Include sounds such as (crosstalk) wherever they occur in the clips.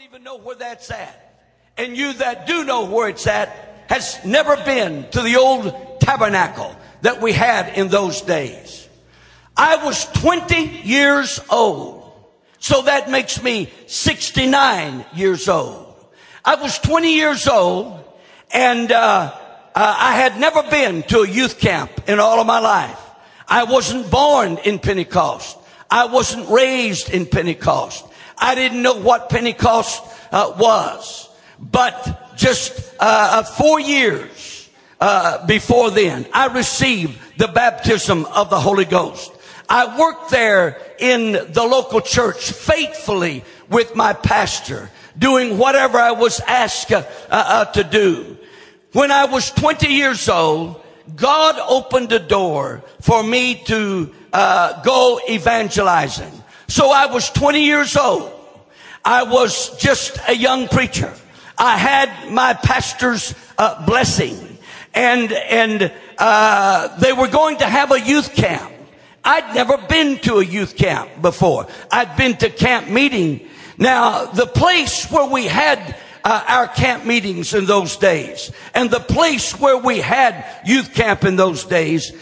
don't even know where that's at. And you that do know where it's at has never been to the old tabernacle that we had in those days. I was 20 years old. So that makes me 69 years old. I was 20 years old and, uh, uh, I had never been to a youth camp in all of my life. I wasn't born in Pentecost. I wasn't raised in Pentecost. I didn't know what Pentecost uh, was. But just uh, uh, four years uh, before then, I received the baptism of the Holy Ghost. I worked there in the local church faithfully with my pastor, doing whatever I was asked uh, uh, to do. When I was 20 years old, God opened a door for me to uh, go evangelizing. So I was 20 years old. I was just a young preacher. I had my pastor's uh, blessing, and and uh, they were going to have a youth camp. I'd never been to a youth camp before. I'd been to camp meeting. Now, the place where we had uh, our camp meetings in those days, and the place where we had youth camp in those days,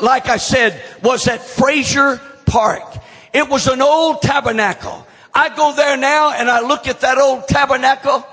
like I said, was at Frazier Park. It was an old tabernacle. I go there now and I look at that old tabernacle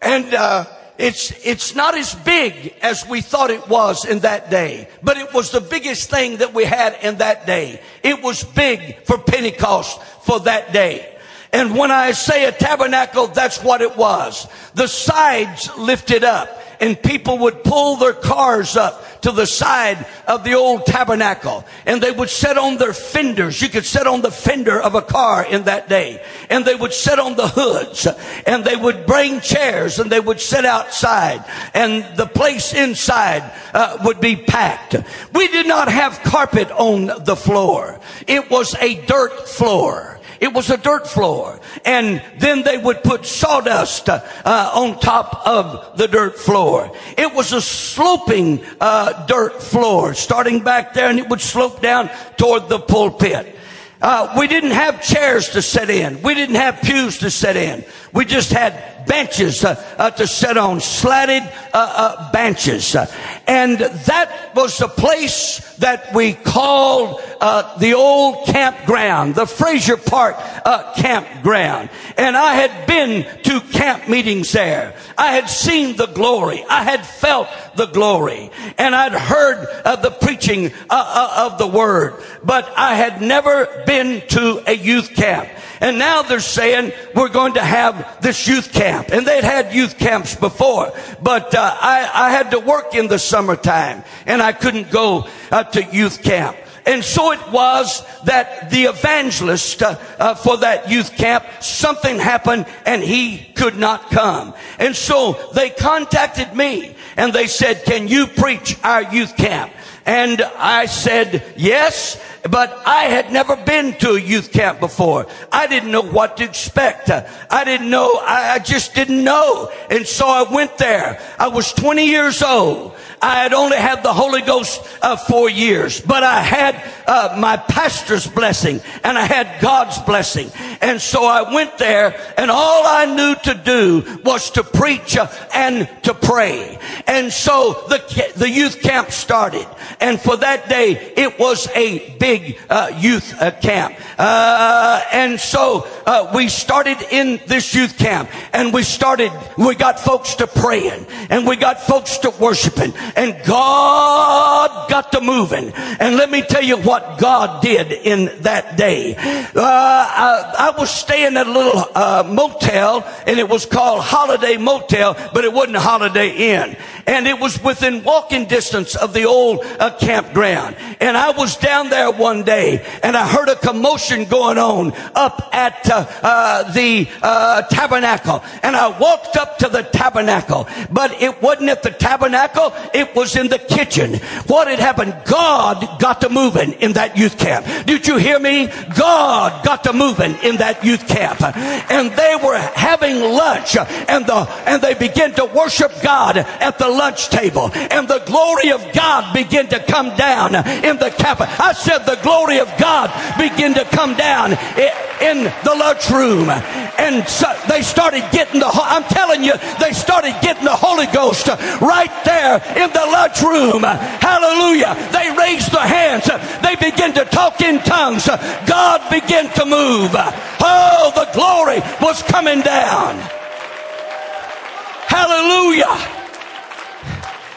and, uh, it's, it's not as big as we thought it was in that day, but it was the biggest thing that we had in that day. It was big for Pentecost for that day. And when I say a tabernacle, that's what it was. The sides lifted up and people would pull their cars up to the side of the old tabernacle and they would sit on their fenders. You could sit on the fender of a car in that day and they would sit on the hoods and they would bring chairs and they would sit outside and the place inside uh, would be packed. We did not have carpet on the floor. It was a dirt floor. It was a dirt floor. And then they would put sawdust uh, on top of the dirt floor. It was a sloping uh, dirt floor starting back there and it would slope down toward the pulpit. Uh, we didn't have chairs to sit in. We didn't have pews to sit in. We just had benches uh, uh, to sit on, slatted uh, uh, benches. And that was the place that we called uh, the old campground, the Frazier Park campground. And I had been to camp meetings there. I had seen the glory. I had felt the glory. And I'd heard of the preaching of the word. But I had never been to a youth camp. And now they're saying we're going to have this youth camp. And they'd had youth camps before, but uh, I, I, had to work in the summertime and I couldn't go uh, to youth camp. And so it was that the evangelist uh, uh, for that youth camp, something happened and he could not come. And so they contacted me and they said, can you preach our youth camp? And I said, yes, but I had never been to a youth camp before. I didn't know what to expect. I didn't know, I just didn't know. And so I went there. I was 20 years old. I had only had the Holy Ghost uh, four years, but I had uh, my pastor's blessing and I had God's blessing. And so I went there and all I knew to do was to preach uh, and to pray. And so the, the youth camp started. And for that day, it was a big uh, youth uh, camp. Uh, and so we started in this youth camp and we started, we got folks to praying and we got folks to worshiping and God got to moving. And let me tell you what God did in that day. Uh, I, I, was staying at a little uh, motel and it was called Holiday Motel, but it wasn't Holiday Inn. And it was within walking distance of the old uh, campground. And I was down there one day and I heard a commotion going on up at uh, uh, the uh, tabernacle. And I walked up to the tabernacle, but it wasn't at the tabernacle. It was in the kitchen. What had happened? God got to moving in that youth camp. Did you hear me? God got to moving in that youth camp. And they were having lunch and the, and they began to worship God at the lunch table. And the glory of God began to come down in the camp. I said the glory of God began to come down. In the lunchroom. And so they started getting the, I'm telling you, they started getting the Holy Ghost right there in the lunchroom. Hallelujah. They raised their hands. They began to talk in tongues. God began to move. Oh, the glory was coming down. Hallelujah.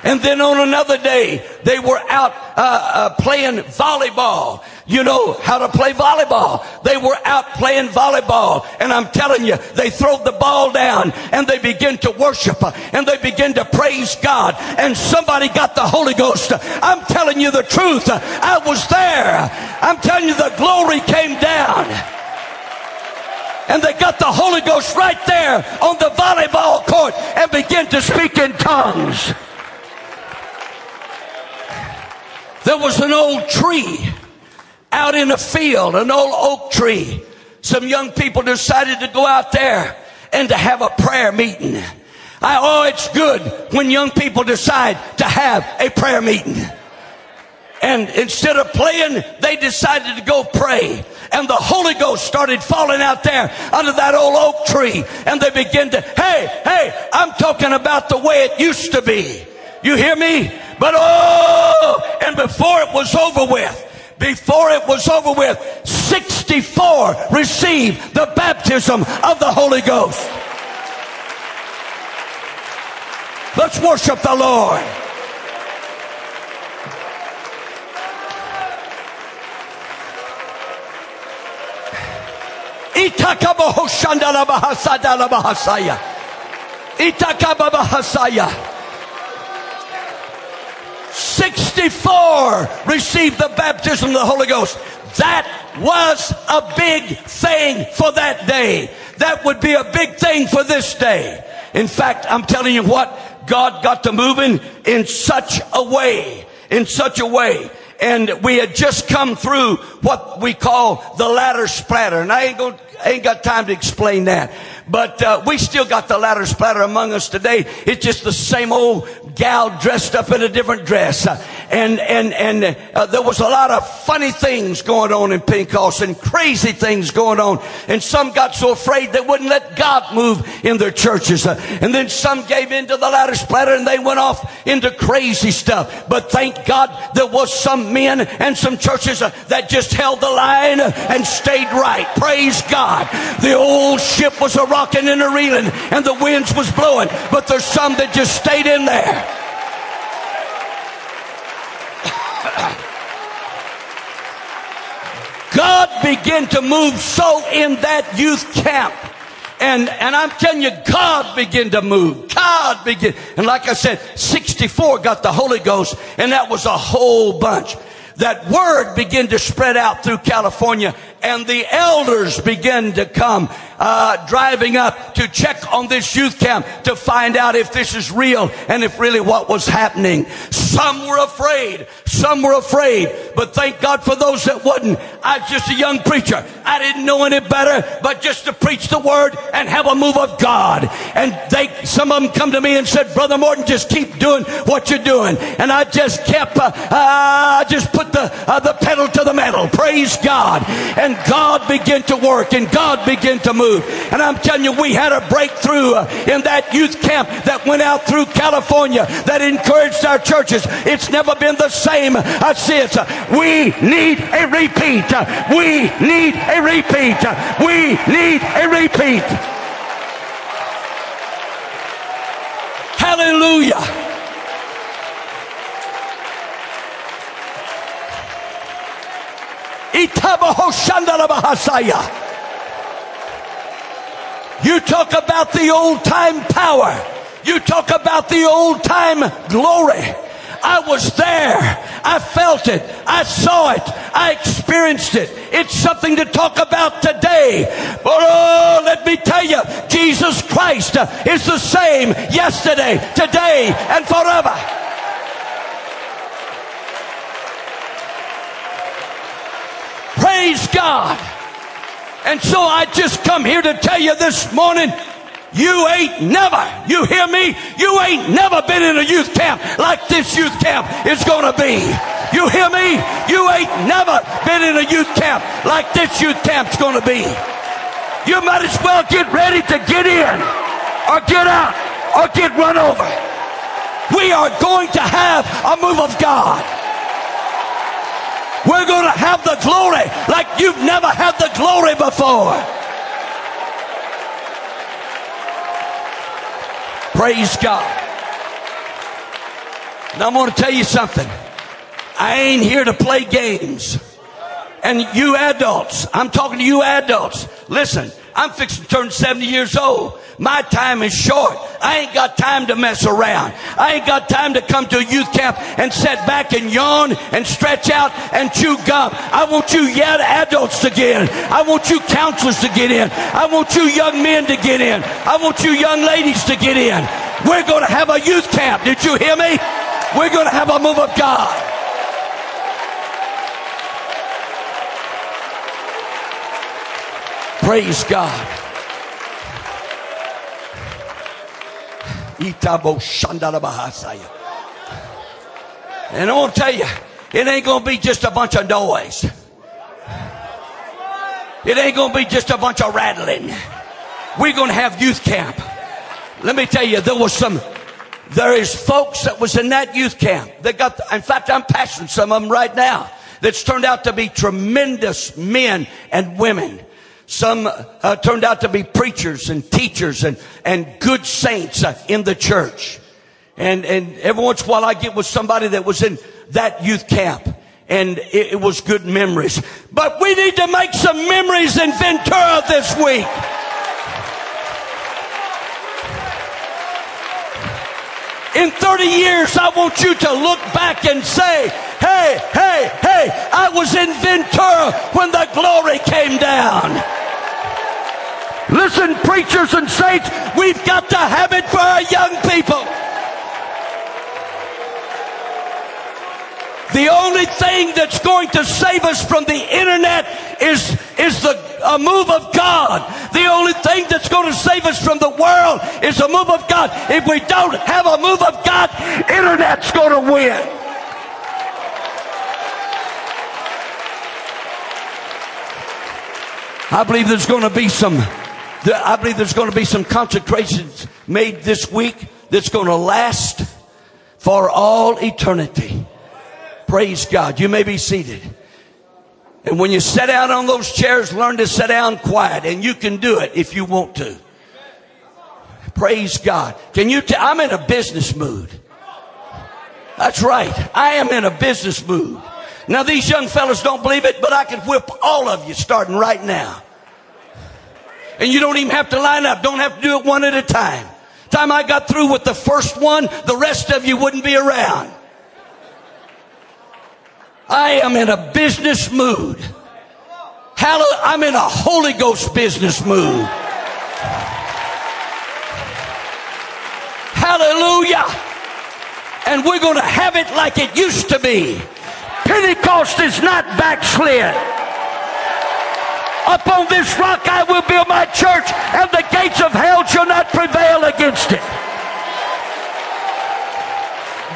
And then on another day, they were out uh, uh, playing volleyball. You know how to play volleyball. They were out playing volleyball. And I'm telling you, they throw the ball down and they begin to worship and they begin to praise God. And somebody got the Holy Ghost. I'm telling you the truth. I was there. I'm telling you the glory came down and they got the Holy Ghost right there on the volleyball court and began to speak in tongues. There was an old tree out in a field, an old oak tree. Some young people decided to go out there and to have a prayer meeting. I, oh, it's good when young people decide to have a prayer meeting. And instead of playing, they decided to go pray. And the Holy Ghost started falling out there under that old oak tree. And they began to, hey, hey, I'm talking about the way it used to be. You hear me? But oh, and before it was over with, before it was over with, 64 received the baptism of the Holy Ghost. Let's worship the Lord. Itakabahasaya. 64 received the baptism of the Holy Ghost. That was a big thing for that day. That would be a big thing for this day. In fact, I'm telling you what, God got to moving in such a way, in such a way. And we had just come through what we call the ladder splatter. And I ain't going I ain't got time to explain that. But uh, we still got the ladder splatter among us today. It's just the same old gal dressed up in a different dress. Uh, and and and uh, there was a lot of funny things going on in Pentecost and crazy things going on. And some got so afraid they wouldn't let God move in their churches. Uh, and then some gave in to the ladder splatter and they went off into crazy stuff. But thank God there was some men and some churches uh, that just held the line and stayed right. Praise God. The old ship was a rocking and a reeling and the winds was blowing, but there's some that just stayed in there. God began to move so in that youth camp. And, and I'm telling you, God began to move. God began. And like I said, 64 got the Holy Ghost, and that was a whole bunch. That word began to spread out through California, and the elders began to come uh, driving up to check on this youth camp to find out if this is real and if really what was happening. Some were afraid. Some were afraid. But thank God for those that wasn't. I was just a young preacher. I didn't know any better but just to preach the word and have a move of God. And they, some of them come to me and said, Brother Morton, just keep doing what you're doing. And I just kept, uh, uh, I just put the, uh, the pedal to the metal. Praise God. And God began to work and God began to move. And I'm telling you, we had a breakthrough in that youth camp that went out through California that encouraged our churches. It's never been the same since. We need a repeat. We need a repeat. We need a repeat. Hallelujah. You talk about the old time power. You talk about the old time glory. I was there. I felt it. I saw it. I experienced it. It's something to talk about today. But oh, let me tell you, Jesus Christ is the same yesterday, today, and forever. Praise God. And so I just come here to tell you this morning, you ain't never, you hear me? You ain't never been in a youth camp like this youth camp is to be. You hear me? You ain't never been in a youth camp like this youth camp's gonna be. You might as well get ready to get in or get out or get run over. We are going to have a move of God. We're going to have the glory like you've never had the glory before. Praise God. Now I'm going to tell you something. I ain't here to play games. And you adults, I'm talking to you adults. Listen, I'm fixing to turn 70 years old. My time is short. I ain't got time to mess around. I ain't got time to come to a youth camp and sit back and yawn and stretch out and chew gum. I want you young adults to get in. I want you counselors to get in. I want you young men to get in. I want you young ladies to get in. We're going to have a youth camp. Did you hear me? We're going to have a move of God. Praise God. And I want to tell you, it ain't going to be just a bunch of noise. It ain't going to be just a bunch of rattling. We're going to have youth camp. Let me tell you, there was some, there is folks that was in that youth camp that got, in fact, I'm passing some of them right now that's turned out to be tremendous men and women some uh, turned out to be preachers and teachers and, and good saints uh, in the church. And, and every once in a while I get with somebody that was in that youth camp and it, it was good memories. But we need to make some memories in Ventura this week. In 30 years, I want you to look back and say, hey, hey, hey, I was in Ventura when the glory came down. Listen, preachers and saints, we've got to have it for our young people. The only thing that's going to save us from the internet is, is the a move of God. The only thing that's going to save us from the world is a move of God. If we don't have a move of God, internet's going to win. I believe there's going to be some I believe there's going to be some consecrations made this week that's going to last for all eternity. Praise God. You may be seated. And when you sit down on those chairs, learn to sit down quiet. And you can do it if you want to. Praise God. Can you tell? I'm in a business mood. That's right. I am in a business mood. Now these young fellas don't believe it, but I can whip all of you starting right now. And you don't even have to line up. Don't have to do it one at a time. Time I got through with the first one, the rest of you wouldn't be around. I am in a business mood. Hallelujah. I'm in a Holy Ghost business mood. Hallelujah. And we're going to have it like it used to be. Pentecost is not backslid. Upon this rock I will build my church, and the gates of hell shall not prevail against it.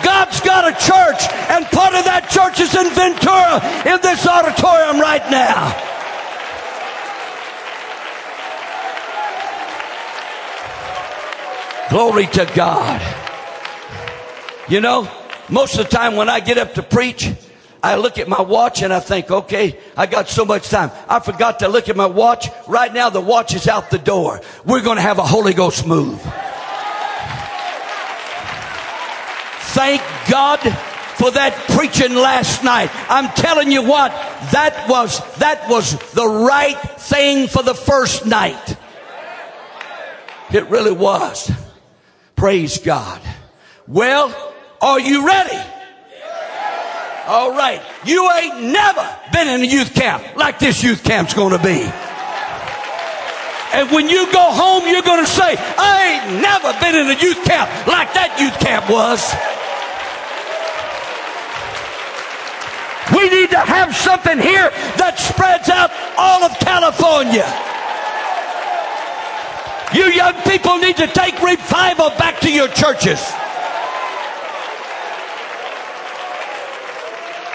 God's got a church, and part of that church is in Ventura, in this auditorium right now. Glory to God. You know, most of the time when I get up to preach, I look at my watch and I think, okay, I got so much time. I forgot to look at my watch. Right now, the watch is out the door. We're going to have a Holy Ghost move. Thank God for that preaching last night. I'm telling you what, that was, that was the right thing for the first night. It really was. Praise God. Well, are you ready? All right. You ain't never been in a youth camp like this youth camp's going to be. And when you go home, you're going to say, I ain't never been in a youth camp like that youth camp was. We need to have something here that spreads out all of California. You young people need to take revival back to your churches.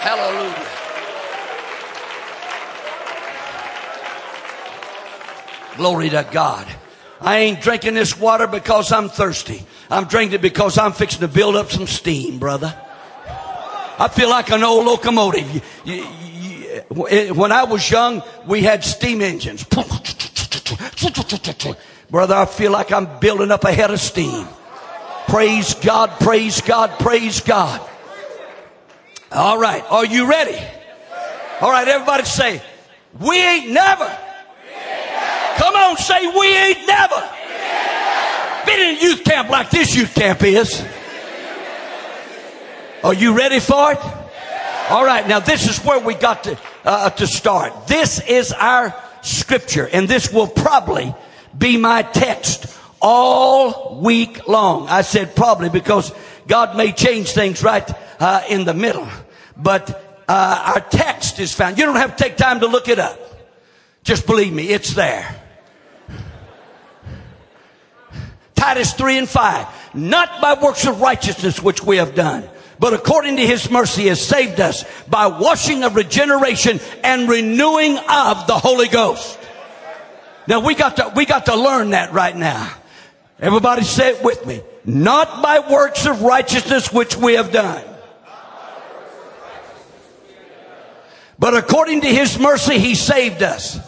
Hallelujah. Glory to God. I ain't drinking this water because I'm thirsty. I'm drinking it because I'm fixing to build up some steam, brother. I feel like an old locomotive. When I was young, we had steam engines. Brother, I feel like I'm building up a head of steam. Praise God, praise God, praise God. All right, are you ready? All right, everybody say, we ain't never. Come on, say we ain't never. Been in a youth camp like this youth camp is. Are you ready for it? All right, now this is where we got to, uh, to start. This is our scripture, and this will probably be my text all week long. I said probably because God may change things right uh, in the middle. But uh, our text is found. You don't have to take time to look it up. Just believe me, it's there. Titus 3 and 5. Not by works of righteousness which we have done, but according to his mercy has saved us by washing of regeneration and renewing of the Holy Ghost. Now we got to, we got to learn that right now. Everybody say it with me. Not by works of righteousness which we have done. But according to his mercy, he saved us.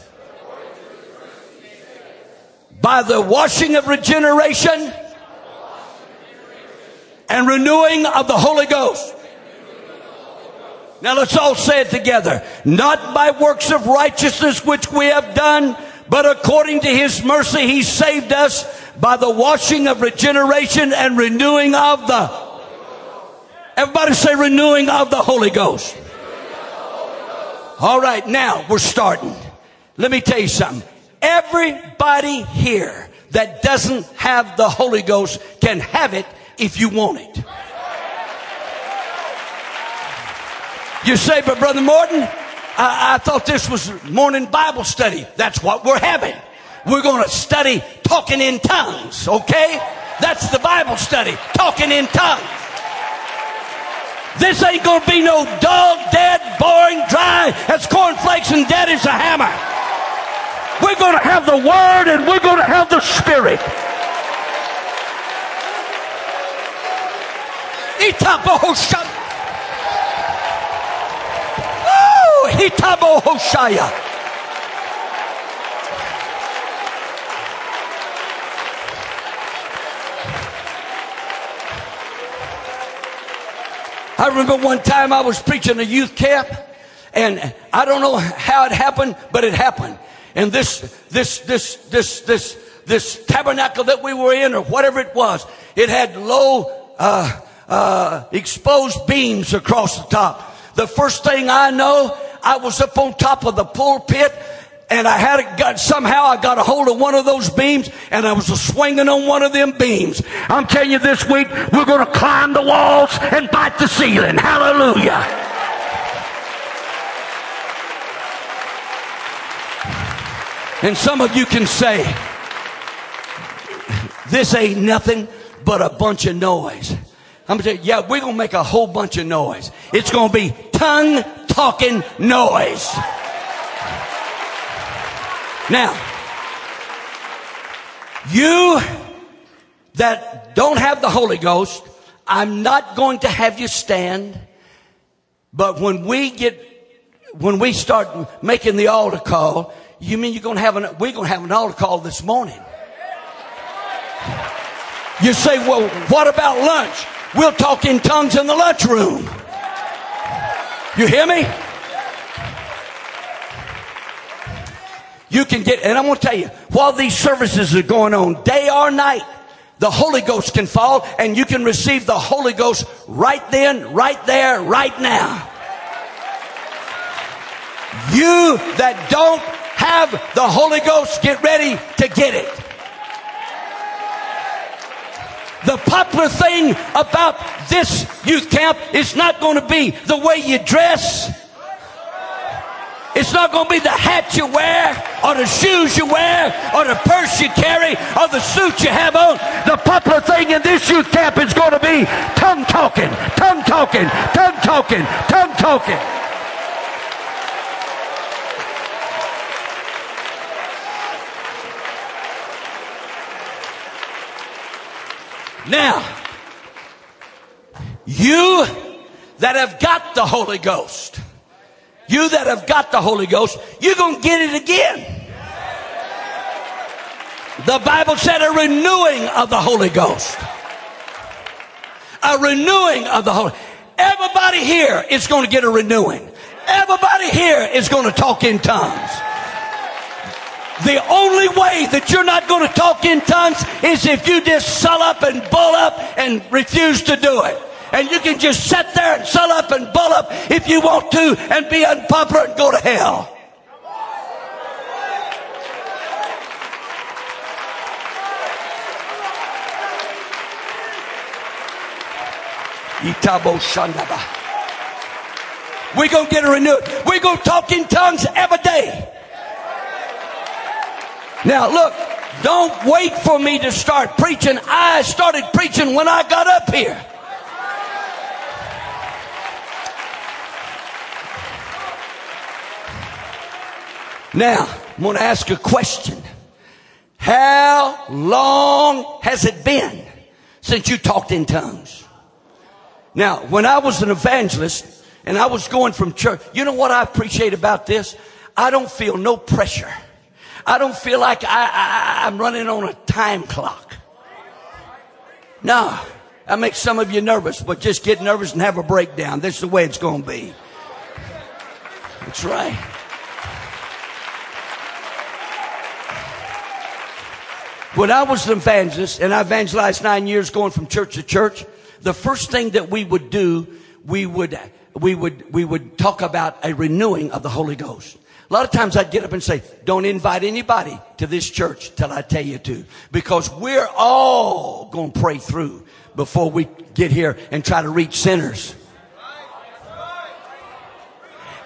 By the washing of regeneration and renewing of the Holy Ghost. Now let's all say it together. Not by works of righteousness which we have done, but according to his mercy, he saved us by the washing of regeneration and renewing of the. Everybody say renewing of the Holy Ghost. All right, now we're starting. Let me tell you something. Everybody here that doesn't have the Holy Ghost can have it if you want it. You say, but Brother Morton, I, I thought this was morning Bible study. That's what we're having. We're going to study talking in tongues, okay? That's the Bible study, talking in tongues. This ain't to be no dull, dead, boring, dry as cornflakes and dead as a hammer. We're to have the Word and we're to have the Spirit. Oh, Hitabo Hoshaya. I remember one time I was preaching a youth camp and I don't know how it happened, but it happened. And this, this, this, this, this, this tabernacle that we were in or whatever it was, it had low, uh, uh, exposed beams across the top. The first thing I know, I was up on top of the pulpit and I had it got somehow I got a hold of one of those beams and I was swinging on one of them beams. I'm telling you this week we're going to climb the walls and bite the ceiling. Hallelujah. And some of you can say, this ain't nothing but a bunch of noise. I'm gonna you, yeah, we're gonna make a whole bunch of noise. It's gonna be tongue talking noise. Now, you that don't have the Holy Ghost, I'm not going to have you stand, but when we get, when we start making the altar call, you mean you're going to have an, we're going to have an altar call this morning. You say, well, what about lunch? We'll talk in tongues in the lunchroom. You hear me? You can get, and I'm going to tell you, while these services are going on, day or night, the Holy Ghost can fall and you can receive the Holy Ghost right then, right there, right now. You that don't have the Holy Ghost, get ready to get it. The popular thing about this youth camp is not going to be the way you dress. It's not going to be the hat you wear, or the shoes you wear, or the purse you carry, or the suit you have on. The popular thing in this youth camp is going to be tongue talking, tongue talking, tongue talking, tongue talking. Now, you that have got the Holy Ghost you that have got the Holy Ghost, you're going to get it again. The Bible said a renewing of the Holy Ghost. A renewing of the Holy. Everybody here is going to get a renewing. Everybody here is going to talk in tongues. The only way that you're not going to talk in tongues is if you just sull up and bull up and refuse to do it. And you can just sit there and sull up and bull up if you want to and be unpopular and go to hell. Itabo. We're going to get a renewed. We're going to talk in tongues every day. Now, look, don't wait for me to start preaching. I started preaching when I got up here. Now, I'm going to ask a question. How long has it been since you talked in tongues? Now, when I was an evangelist and I was going from church, you know what I appreciate about this? I don't feel no pressure. I don't feel like I, I, I'm running on a time clock. No, I make some of you nervous, but just get nervous and have a breakdown. This is the way it's going to be. That's right. When I was an evangelist, and I evangelized nine years going from church to church, the first thing that we would do, we would, we would, we would talk about a renewing of the Holy Ghost. A lot of times I'd get up and say, don't invite anybody to this church till I tell you to. Because we're all going to pray through before we get here and try to reach sinners.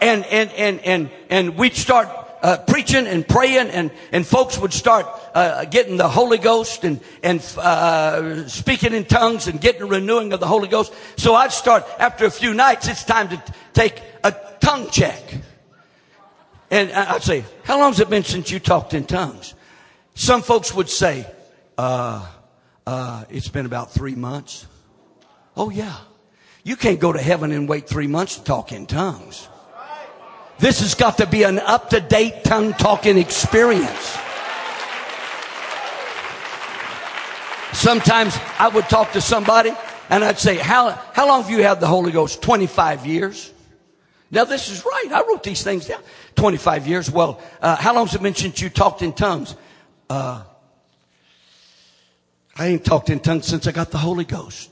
And, and, and, and, and we'd start uh, preaching and praying and, and folks would start uh, getting the Holy Ghost and, and uh, speaking in tongues and getting a renewing of the Holy Ghost. So I'd start, after a few nights, it's time to take a tongue check. And I'd say, how long has it been since you talked in tongues? Some folks would say, uh, uh, it's been about three months. Oh yeah. You can't go to heaven and wait three months to talk in tongues. This has got to be an up to date tongue talking experience. Sometimes I would talk to somebody and I'd say, how, how long have you had the Holy Ghost? 25 years. Now this is right. I wrote these things down. 25 years. Well, uh, how long has it been since you talked in tongues? Uh, I ain't talked in tongues since I got the Holy Ghost.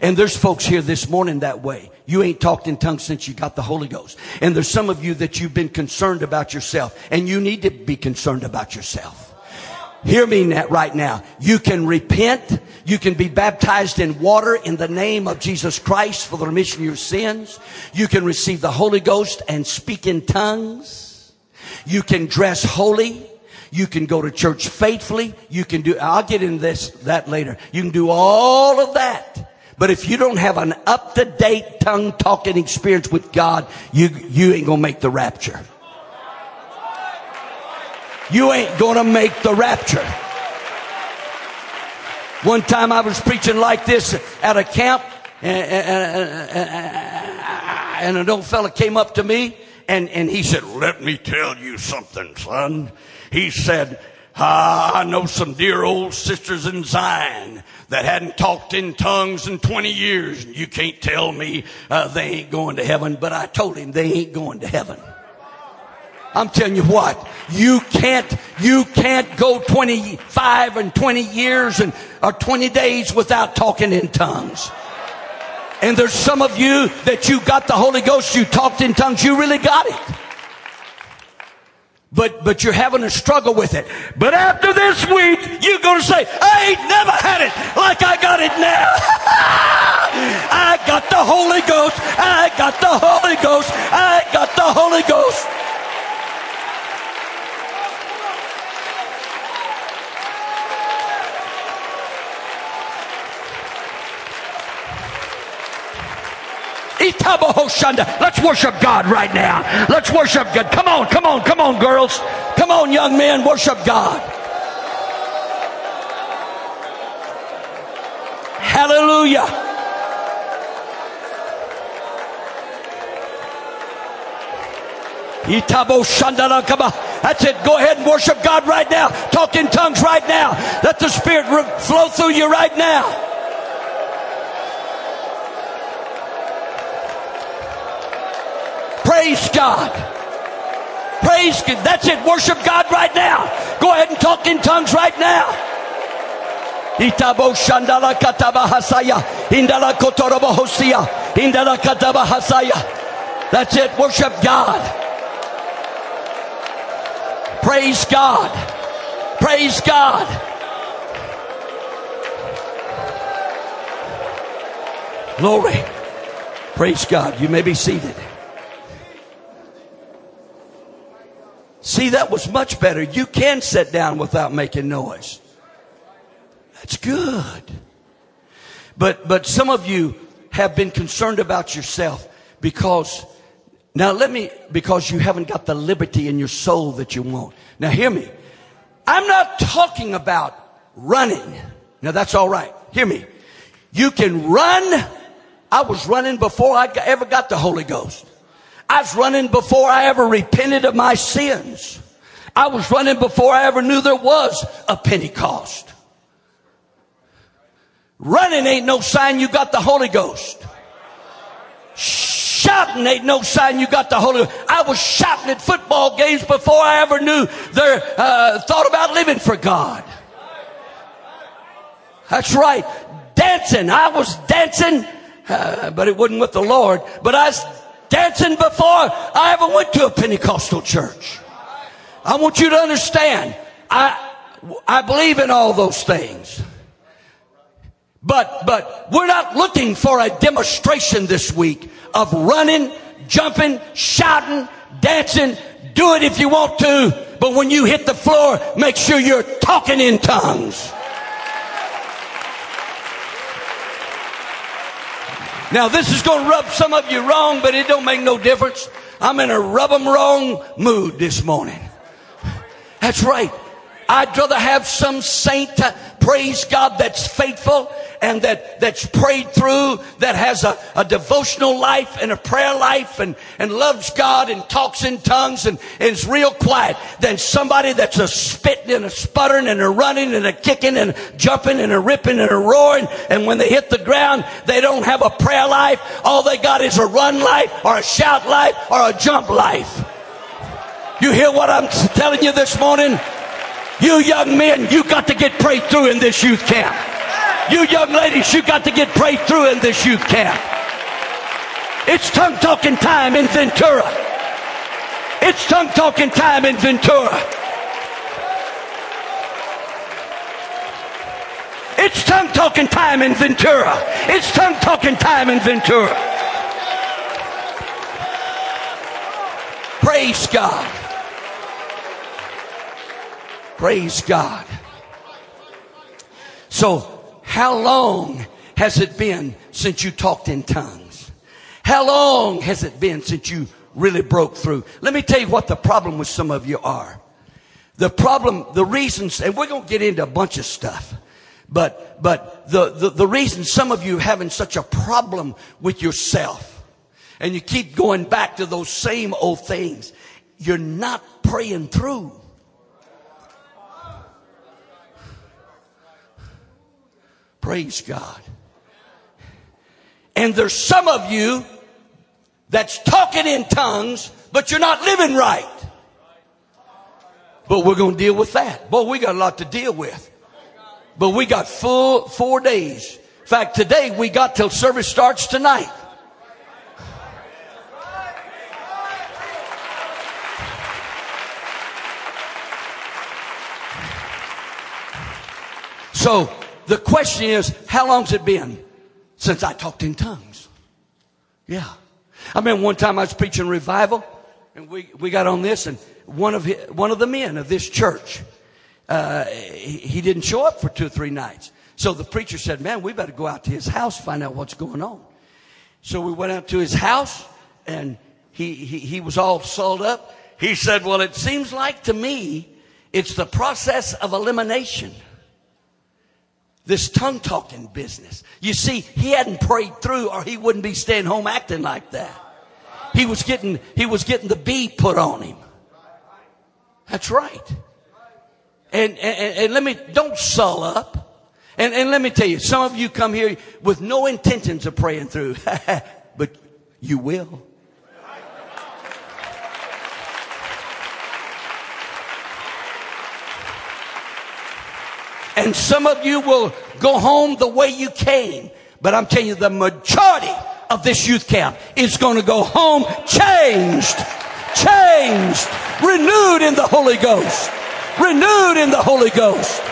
And there's folks here this morning that way. You ain't talked in tongues since you got the Holy Ghost. And there's some of you that you've been concerned about yourself and you need to be concerned about yourself. Hear me that right now. You can repent. You can be baptized in water in the name of Jesus Christ for the remission of your sins. You can receive the Holy Ghost and speak in tongues. You can dress holy. You can go to church faithfully. You can do, I'll get into this, that later. You can do all of that. But if you don't have an up-to-date tongue talking experience with God, you, you ain't gonna make the rapture. You ain't gonna make the rapture. One time I was preaching like this at a camp and, and, and, an old fella came up to me and, and he said, let me tell you something, son. He said, ah, I know some dear old sisters in Zion that hadn't talked in tongues in 20 years. You can't tell me uh, they ain't going to heaven, but I told him they ain't going to heaven. I'm telling you what, you can't, you can't go 25 and 20 years and, or 20 days without talking in tongues. And there's some of you that you got the Holy Ghost, you talked in tongues, you really got it. But, but you're having a struggle with it. But after this week, you're going to say, I ain't never had it like I got it now. (laughs) I got the Holy Ghost. I got the Holy Ghost. I got the Holy Ghost. Let's worship God right now. Let's worship God. Come on, come on, come on, girls. Come on, young men, worship God. Hallelujah. That's it. Go ahead and worship God right now. Talk in tongues right now. Let the Spirit flow through you right now. Praise God. Praise God. That's it. Worship God right now. Go ahead and talk in tongues right now. Itabo shandala kataba hasaya. Indala kotorobo hosia. Indala kataba hasaya. That's it. Worship God. Praise God. Praise God. Glory. Praise God. You may be seated. See, that was much better. You can sit down without making noise. That's good. But, but some of you have been concerned about yourself because now let me, because you haven't got the liberty in your soul that you want. Now hear me. I'm not talking about running. Now that's all right. Hear me. You can run. I was running before I ever got the Holy Ghost. I was running before I ever repented of my sins. I was running before I ever knew there was a Pentecost. Running ain't no sign you got the Holy Ghost. Shouting ain't no sign you got the Holy Ghost. I was shouting at football games before I ever knew their uh, thought about living for God. That's right. Dancing. I was dancing, uh, but it wasn't with the Lord. But I was dancing before I ever went to a Pentecostal church. I want you to understand. I, I believe in all those things. But, but we're not looking for a demonstration this week of running, jumping, shouting, dancing. Do it if you want to, but when you hit the floor, make sure you're talking in tongues. Now this is going to rub some of you wrong, but it don't make no difference. I'm in a rub them wrong mood this morning. That's right. I'd rather have some saint, praise God, that's faithful and that, that's prayed through, that has a, a devotional life and a prayer life and, and loves God and talks in tongues and, and is real quiet than somebody that's a spitting and a sputtering and a running and a kicking and jumping and a ripping and a roaring. And when they hit the ground, they don't have a prayer life. All they got is a run life or a shout life or a jump life. You hear what I'm telling you this morning? You young men, you got to get prayed through in this youth camp. You young ladies, you got to get prayed through in this youth camp. It's tongue talking time in Ventura. It's tongue talking time in Ventura. It's tongue talking time in Ventura. It's tongue talking time in Ventura. Praise God. Praise God. So how long has it been since you talked in tongues? How long has it been since you really broke through? Let me tell you what the problem with some of you are. The problem, the reasons, and we're going to get into a bunch of stuff. But, but the, the, the reason some of you having such a problem with yourself and you keep going back to those same old things, you're not praying through. Praise God. And there's some of you that's talking in tongues, but you're not living right. But we're going to deal with that. Boy, we got a lot to deal with. But we got full four days. In fact, today we got till service starts tonight. So the question is, how long's it been since I talked in tongues? Yeah. I remember one time I was preaching revival and we, we got on this and one of, his, one of the men of this church, uh, he, he didn't show up for two or three nights. So the preacher said, man, we better go out to his house, find out what's going on. So we went out to his house and he, he, he was all sold up. He said, well, it seems like to me it's the process of elimination. This tongue talking business. You see, he hadn't prayed through or he wouldn't be staying home acting like that. He was getting, he was getting the B put on him. That's right. And, and, and let me, don't sull up. And, and let me tell you, some of you come here with no intentions of praying through, (laughs) but you will. And some of you will go home the way you came. But I'm telling you, the majority of this youth camp is going to go home changed, changed, renewed in the Holy Ghost, renewed in the Holy Ghost.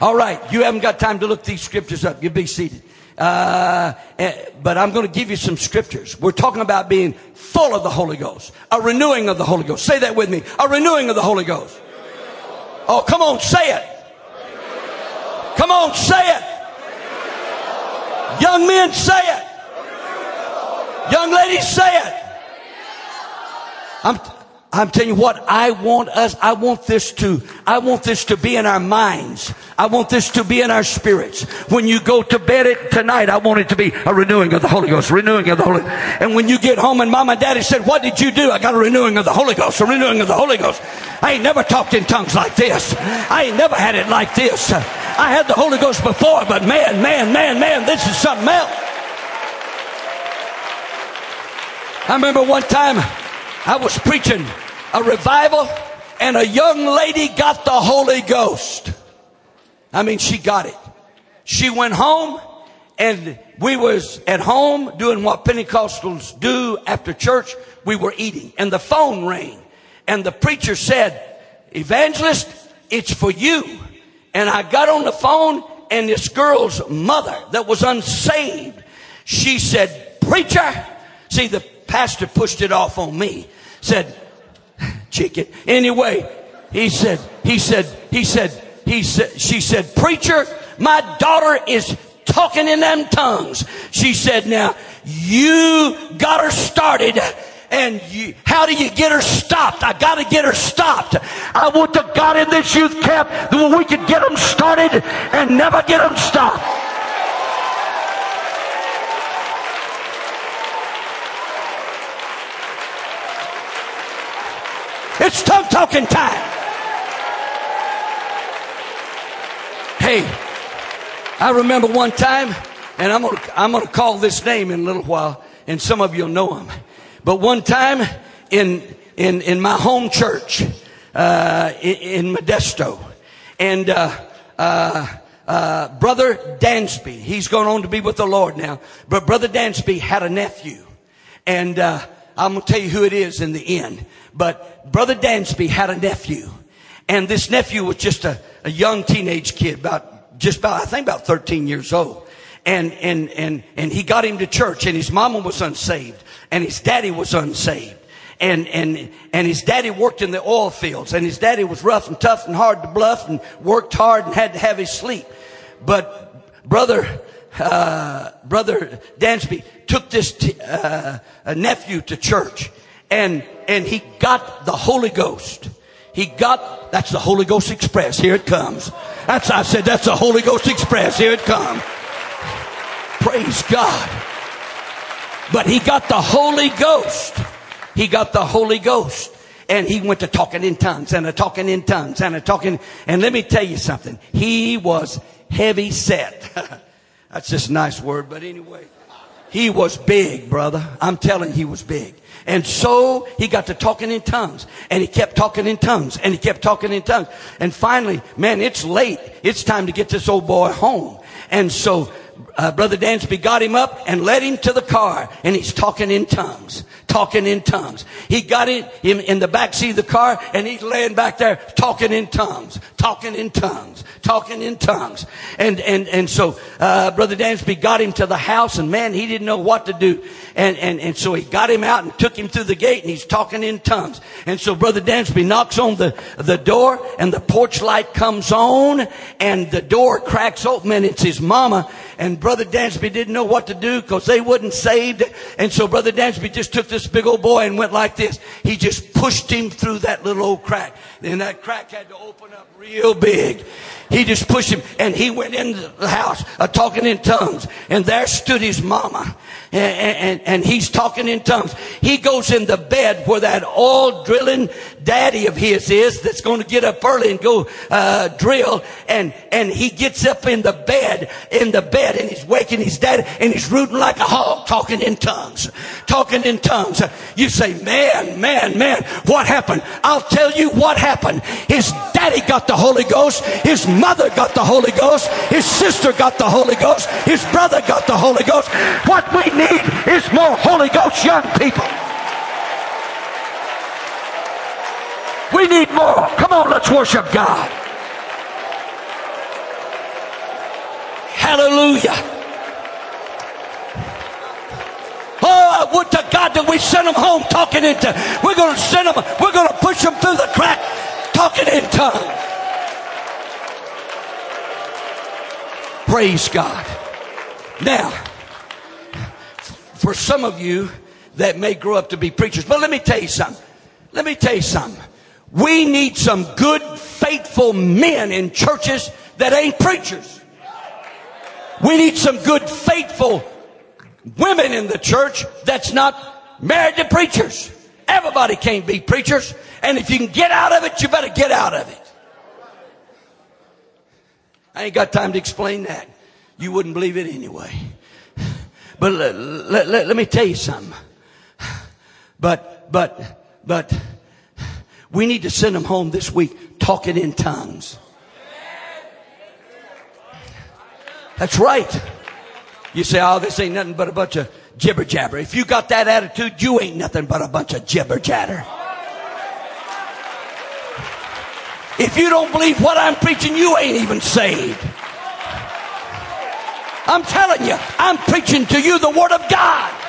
All right, you haven't got time to look these scriptures up. You be seated. Uh, eh, but I'm going to give you some scriptures. We're talking about being full of the Holy Ghost, a renewing of the Holy Ghost. Say that with me. A renewing of the Holy Ghost. Oh, come on, say it. Come on, say it. Young men, say it. Young ladies, say it. I'm, I'm telling you what, I want us, I want this to, I want this to be in our minds. I want this to be in our spirits. When you go to bed at, tonight, I want it to be a renewing of the Holy Ghost, renewing of the Holy And when you get home and mom and daddy said, what did you do? I got a renewing of the Holy Ghost, a renewing of the Holy Ghost. I ain't never talked in tongues like this. I ain't never had it like this. I had the Holy Ghost before, but man, man, man, man, this is something else. I remember one time I was preaching a revival and a young lady got the Holy Ghost. I mean, she got it. She went home and we was at home doing what Pentecostals do after church. We were eating and the phone rang and the preacher said, evangelist, it's for you. And I got on the phone and this girl's mother that was unsaved, she said, preacher, see the pastor pushed it off on me, said, chicken. Anyway, he said, he said, he said, he said, she said, preacher, my daughter is talking in them tongues. She said, now you got her started and you, how do you get her stopped? I got to get her stopped. I want to God in this youth camp that we could get them started and never get them stopped. It's tongue talking time. Hey, I remember one time, and I'm gonna, I'm gonna call this name in a little while, and some of you'll know him. But one time in, in, in my home church, uh, in, Modesto, and, uh, uh, uh, Brother Dansby, he's gone on to be with the Lord now, but Brother Dansby had a nephew, and, uh, I'm going to tell you who it is in the end. But Brother Dansby had a nephew. And this nephew was just a, a young teenage kid, about, just about, I think about 13 years old. And, and, and, and he got him to church and his mama was unsaved and his daddy was unsaved. And, and, and his daddy worked in the oil fields and his daddy was rough and tough and hard to bluff and worked hard and had to have his sleep. But brother, uh, brother Dansby took this t- uh, nephew to church and and he got the Holy Ghost. He got that's the Holy Ghost Express. Here it comes. That's I said that's the Holy Ghost Express. Here it comes. Praise God. But he got the Holy Ghost. He got the Holy Ghost. And he went to talking in tongues and a talking in tongues and a talking. And let me tell you something. He was heavy set. (laughs) That's just a nice word, but anyway. He was big, brother. I'm telling he was big. And so he got to talking in tongues and he kept talking in tongues and he kept talking in tongues. And finally, man, it's late. It's time to get this old boy home. And so uh, Brother Dansby got him up and led him to the car and he's talking in tongues, talking in tongues. He got him in the back seat of the car and he's laying back there talking in tongues, talking in tongues, talking in tongues. And, and, and so, uh, Brother Dansby got him to the house and man, he didn't know what to do. And, and, and so he got him out and took him through the gate and he's talking in tongues. And so Brother Dansby knocks on the, the door and the porch light comes on and the door cracks open and it's his mama and Brother Dansby didn't know what to do because they wasn't saved. And so Brother Dansby just took this big old boy and went like this. He just pushed him through that little old crack. Then that crack had to open up real big. He just pushed him and he went into the house uh, talking in tongues. And there stood his mama and, and, and, he's talking in tongues. He goes in the bed where that oil drilling daddy of his is that's going to get up early and go uh, drill. And, and he gets up in the bed, in the bed and he's waking his daddy and he's rooting like a hog talking in tongues. Talking in tongues. You say, man, man, man, what happened? I'll tell you what happened. His daddy got the Holy Ghost. His mother got the Holy Ghost. His sister got the Holy Ghost. His brother got the Holy Ghost. What we need is more Holy Ghost young people. We need more. Come on, let's worship God. Hallelujah. Oh, I would to God that we send them home talking into. We're going to send them. We're going to push them through the crack talking in tongues. Praise God. Now, for some of you that may grow up to be preachers, but let me tell you something. Let me tell you something. We need some good, faithful men in churches that ain't preachers. We need some good, faithful women in the church that's not married to preachers. Everybody can't be preachers. And if you can get out of it, you better get out of it. I ain't got time to explain that. You wouldn't believe it anyway. But let, let, let, let me tell you something. But, but, but, we need to send them home this week talking in tongues. That's right. You say, oh, this ain't nothing but a bunch of jibber jabber. If you got that attitude, you ain't nothing but a bunch of jibber jabber. If you don't believe what I'm preaching, you ain't even saved. I'm telling you, I'm preaching to you the Word of God.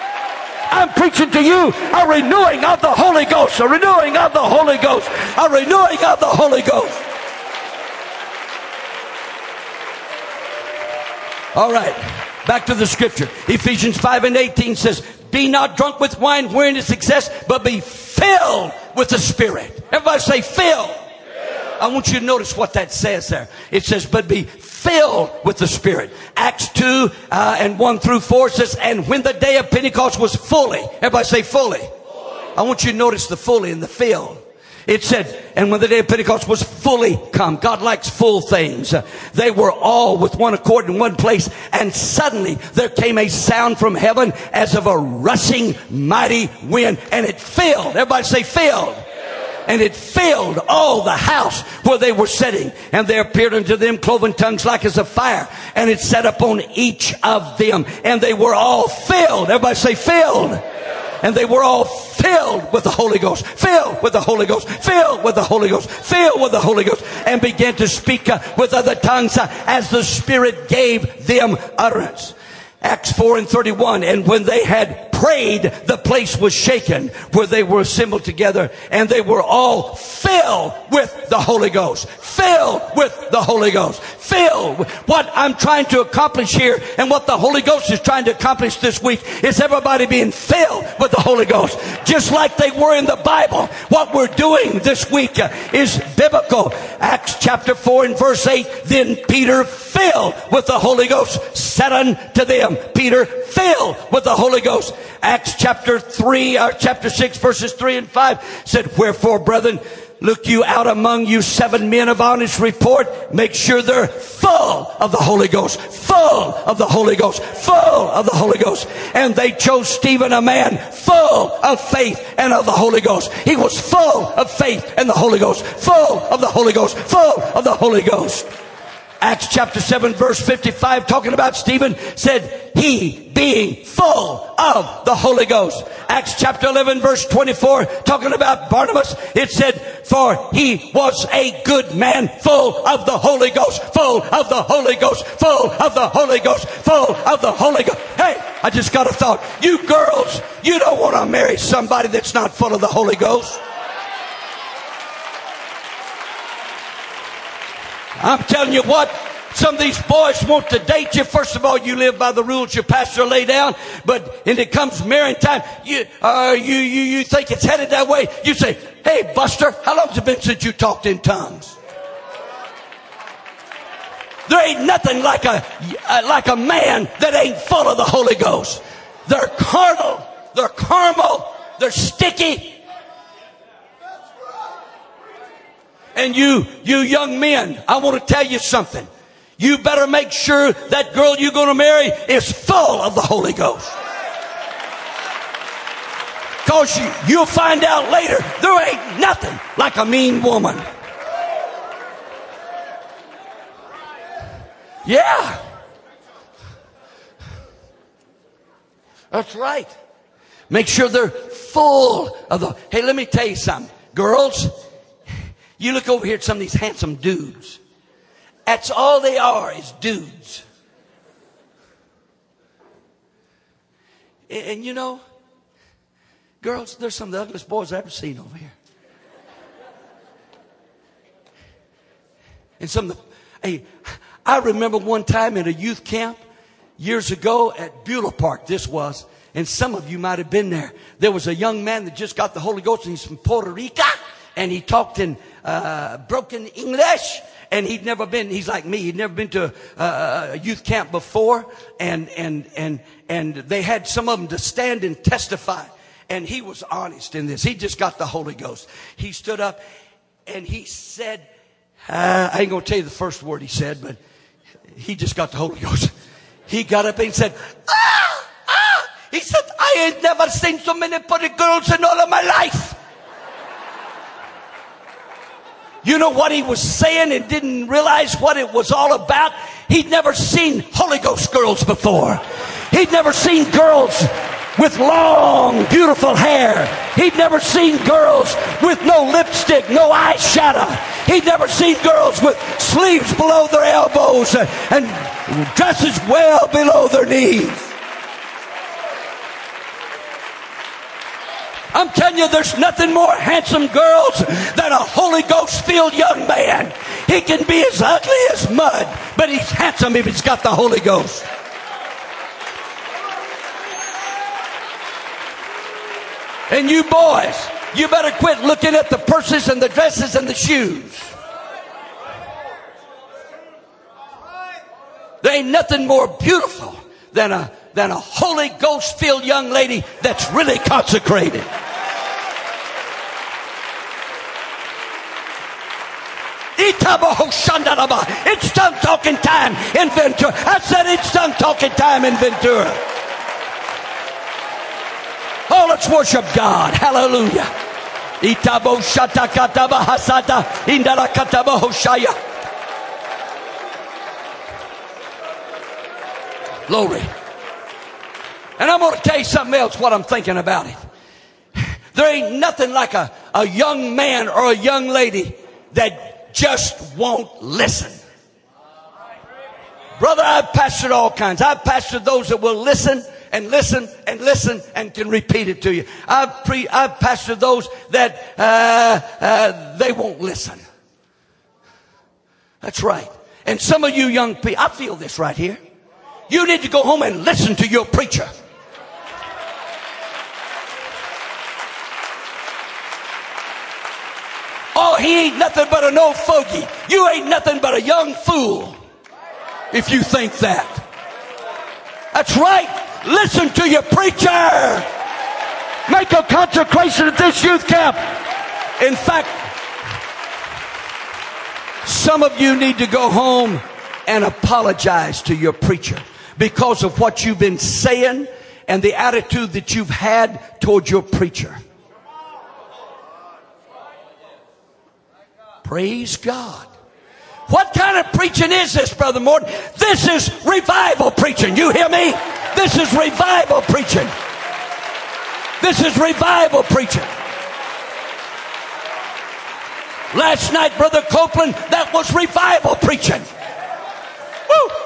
I'm preaching to you a renewing of the Holy Ghost, a renewing of the Holy Ghost, a renewing of the Holy Ghost. All right, back to the scripture. Ephesians 5 and 18 says, Be not drunk with wine wherein is excess, but be filled with the Spirit. Everybody say, filled. I want you to notice what that says there. It says, but be filled with the Spirit. Acts 2 uh, and 1 through 4 says, and when the day of Pentecost was fully, everybody say fully. fully. I want you to notice the fully and the filled. It said, and when the day of Pentecost was fully come, God likes full things. They were all with one accord in one place, and suddenly there came a sound from heaven as of a rushing mighty wind, and it filled. Everybody say filled and it filled all the house where they were sitting. And there appeared unto them cloven tongues like as a fire, and it set upon each of them, and they were all filled. Everybody say filled. And they were all filled with the Holy Ghost, filled with the Holy Ghost, filled with the Holy Ghost, filled with the Holy Ghost, and began to speak uh, with other tongues uh, as the Spirit gave them utterance. Acts 4 and 31. And when they had prayed, the place was shaken where they were assembled together and they were all filled with the Holy Ghost. Filled with the Holy Ghost. Filled. What I'm trying to accomplish here and what the Holy Ghost is trying to accomplish this week is everybody being filled with the Holy Ghost. Just like they were in the Bible. What we're doing this week is biblical. Acts chapter 4 and verse 8. Then Peter filled with the Holy Ghost said unto them, Peter filled with the Holy Ghost. Acts chapter 3, or uh, chapter 6, verses 3 and 5 said, Wherefore, brethren, look you out among you seven men of honest report. Make sure they're full of the Holy Ghost, full of the Holy Ghost, full of the Holy Ghost. And they chose Stephen, a man full of faith and of the Holy Ghost. He was full of faith and the Holy Ghost, full of the Holy Ghost, full of the Holy Ghost. Acts chapter 7 verse 55 talking about Stephen said, he being full of the Holy Ghost. Acts chapter 11 verse 24 talking about Barnabas, it said, for he was a good man full of the Holy Ghost, full of the Holy Ghost, full of the Holy Ghost, full of the Holy Ghost. Hey, I just got a thought. You girls, you don't want to marry somebody that's not full of the Holy Ghost. I'm telling you what, Some of these boys want to date you. First of all, you live by the rules your pastor laid down. But when it comes marrying time, you, uh, you, you, you think it's headed that way. You say, Hey, Buster, how long's it been since you talked in tongues? There ain't nothing like a, uh, like a man that ain't full of the Holy Ghost. They're carnal. They're caramel. They're sticky. And you, you young men, I want to tell you something. You better make sure that girl you're going to marry is full of the Holy Ghost. Cause you, you'll find out later there ain't nothing like a mean woman. Yeah. That's right. Make sure they're full of the. Hey, let me tell you something. Girls, you look over here at some of these handsome dudes. That's all they are is dudes. And, and you know, girls, there's some of the ugliest boys I've ever seen over here. And some of the, hey, I remember one time in a youth camp years ago at Beulah Park, this was, and some of you might have been there. There was a young man that just got the Holy Ghost and he's from Puerto Rico and he talked in uh, broken English and he'd never been he's like me he'd never been to a, a, youth camp before and and and and they had some of them to stand and testify and he was honest in this. He just got the holy ghost. He stood up and he said uh, i ain't gonna tell you the first word he said but he just got the holy ghost. He got up and said ah ah he said i ain't never seen so many pretty girls in all of my life you know what he was saying and didn't realize what it was all about? He'd never seen Holy Ghost girls before. He'd never seen girls with long, beautiful hair. He'd never seen girls with no lipstick, no eyeshadow. He'd never seen girls with sleeves below their elbows and dresses well below their knees. I'm telling you, there's nothing more handsome girls than a Holy Ghost filled young man. He can be as ugly as mud, but he's handsome if he's got the Holy Ghost. And you boys, you better quit looking at the purses and the dresses and the shoes. There ain't nothing more beautiful than a, than a Holy Ghost filled young lady that's really consecrated. It's tongue talking time in Ventura. I said it's tongue talking time in Ventura. Oh, let's worship God. Hallelujah. Itabo shata kataba hasata indala kataba hoshaya. Glory. And I'm going to tell you something else what I'm thinking about it. There ain't nothing like a, a young man or a young lady that just won't listen. Brother, I've pastored all kinds. I've pastored those that will listen and listen and listen and can repeat it to you. I've pre, I've pastored those that, uh, uh, they won't listen. That's right. And some of you young people, I feel this right here. You need to go home and listen to your preacher. Oh, he ain't nothing but an old fogey. You ain't nothing but a young fool if you think that. That's right. Listen to your preacher. Make a consecration at this youth camp. In fact, some of you need to go home and apologize to your preacher because of what you've been saying and the attitude that you've had toward your preacher. Praise God. What kind of preaching is this, Brother Morton? This is revival preaching. You hear me? This is revival preaching. This is revival preaching. Last night, Brother Copeland, that was revival preaching.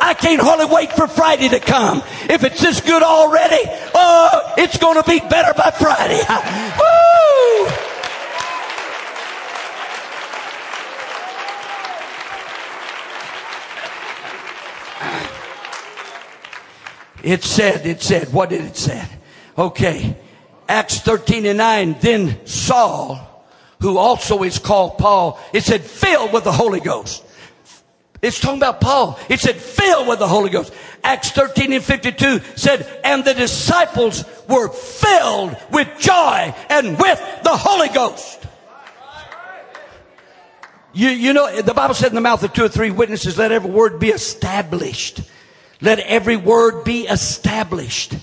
I can't hardly wait for Friday to come. If it's this good already, oh, it's going to be better by Friday. (laughs) Woo! It said, it said, what did it say? Okay. Acts 13 and 9, then Saul, who also is called Paul, it said, filled with the Holy Ghost it's talking about Paul. It said, filled with the Holy Ghost. Acts 13 and 52 said, and the disciples were filled with joy and with the Holy Ghost. You, you know, the Bible said in the mouth of two or three witnesses, let every word be established. Let every word be established.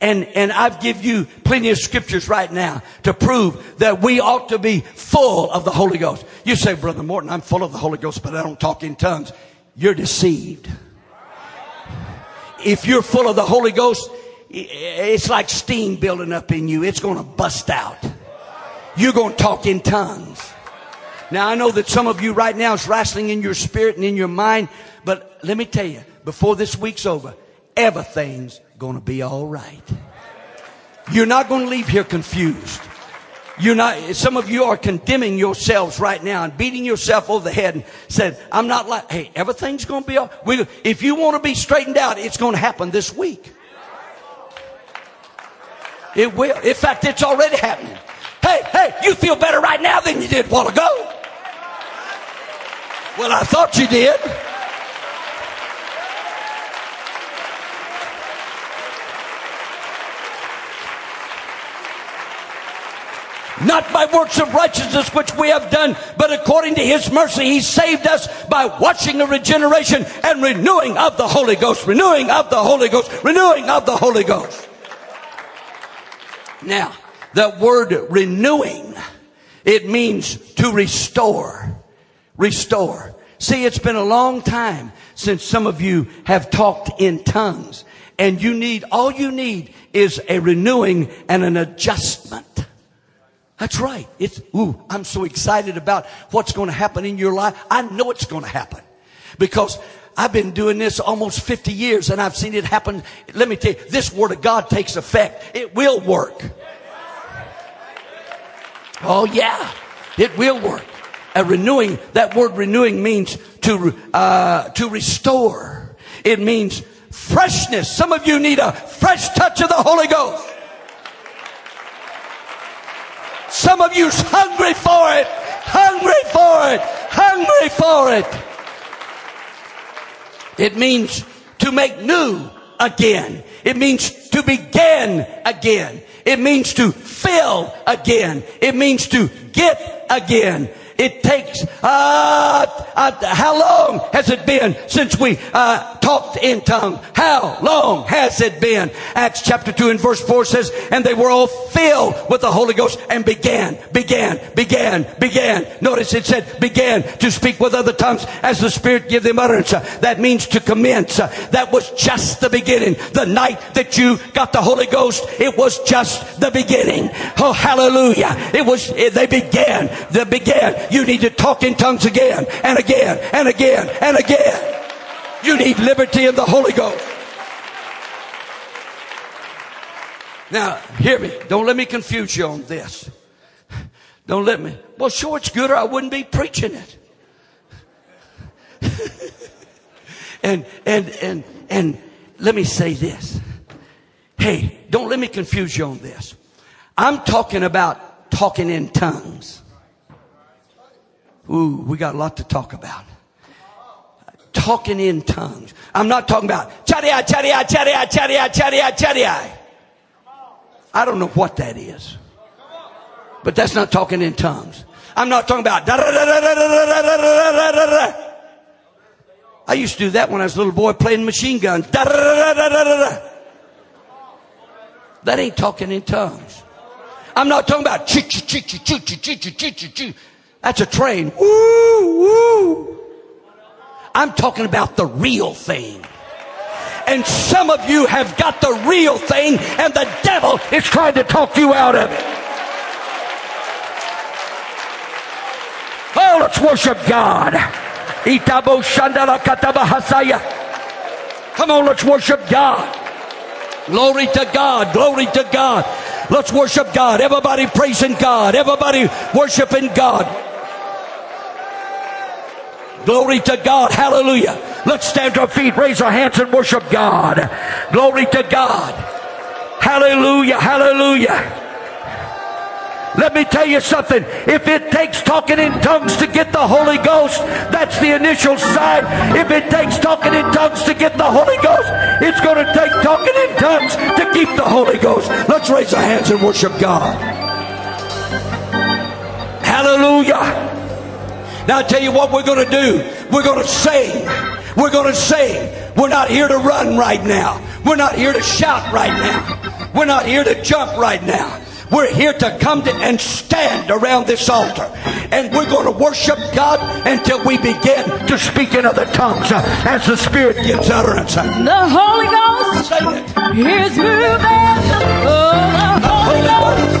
And, and I've give you plenty of scriptures right now to prove that we ought to be full of the Holy Ghost. You say, Brother Morton, I'm full of the Holy Ghost, but I don't talk in tongues. You're deceived. If you're full of the Holy Ghost, it's like steam building up in you. It's going to bust out. You're going to talk in tongues. Now I know that some of you right now is wrestling in your spirit and in your mind, but let me tell you, before this week's over, everything's going to be all right. You're not going to leave here confused. You're not, some of you are condemning yourselves right now and beating yourself over the head and said, I'm not like, hey, everything's going to be all, we, if you want to be straightened out, it's going to happen this week. It will. In fact, it's already happening. Hey, hey, you feel better right now than you did a while ago. Well, I thought you did. Not by works of righteousness which we have done, but according to his mercy, he saved us by watching a regeneration and renewing of the Holy Ghost, renewing of the Holy Ghost, renewing of the Holy Ghost. Now, that word renewing, it means to restore. Restore. See, it's been a long time since some of you have talked in tongues and you need, all you need is a renewing and an adjustment. That's right. It's, ooh, I'm so excited about what's going to happen in your life. I know it's going to happen because I've been doing this almost 50 years and I've seen it happen. Let me tell you, this word of God takes effect. It will work. Oh yeah, it will work. A renewing, that word renewing means to, uh, to restore. It means freshness. Some of you need a fresh touch of the Holy Ghost. Some of you's hungry for it, hungry for it, hungry for it. It means to make new again. It means to begin again. It means to fill again. It means to get again. It takes, uh, uh, how long has it been since we uh, talked in tongue? How long has it been? Acts chapter 2 and verse 4 says, and they were all filled with the Holy Ghost and began, began, began, began. Notice it said began to speak with other tongues as the Spirit give them utterance. That means to commence. That was just the beginning. The night that you got the Holy Ghost, it was just the beginning. Oh, hallelujah. It was, they began, they began. You need to talk in tongues again and again and again and again. You need liberty in the Holy Ghost. Now, hear me. Don't let me confuse you on this. Don't let me. Well, sure, it's good or I wouldn't be preaching it. (laughs) and, and, and, and let me say this. Hey, don't let me confuse you on this. I'm talking about talking in tongues. Ooh, we got a lot to talk about. Talking in tongues. I'm not talking about chadia. I don't know what that is. But that's not talking in tongues. I'm not talking about I used to do that when I was a little boy playing machine guns. That ain't talking in tongues. I'm not talking about. That's a train. Woo, woo. I'm talking about the real thing. And some of you have got the real thing and the devil is trying to talk you out of it. Oh, let's worship God. Come on, let's worship God. Glory to God. Glory to God. Let's worship God. Everybody praising God. Everybody worshiping God. Glory to God. Hallelujah. Let's stand to our feet, raise our hands, and worship God. Glory to God. Hallelujah, hallelujah. Let me tell you something. If it takes talking in tongues to get the Holy Ghost, that's the initial sign. If it takes talking in tongues to get the Holy Ghost, it's going to take talking in tongues to keep the Holy Ghost. Let's raise our hands and worship God. Hallelujah. Now I tell you what we're going to do. We're going to sing. We're going to sing. We're not here to run right now. We're not here to shout right now. We're not here to jump right now. We're here to come to and stand around this altar. And we're going to worship God until we begin to speak in other tongues uh, as the Spirit gives utterance. The Holy Ghost is moving. Oh, the Holy Ghost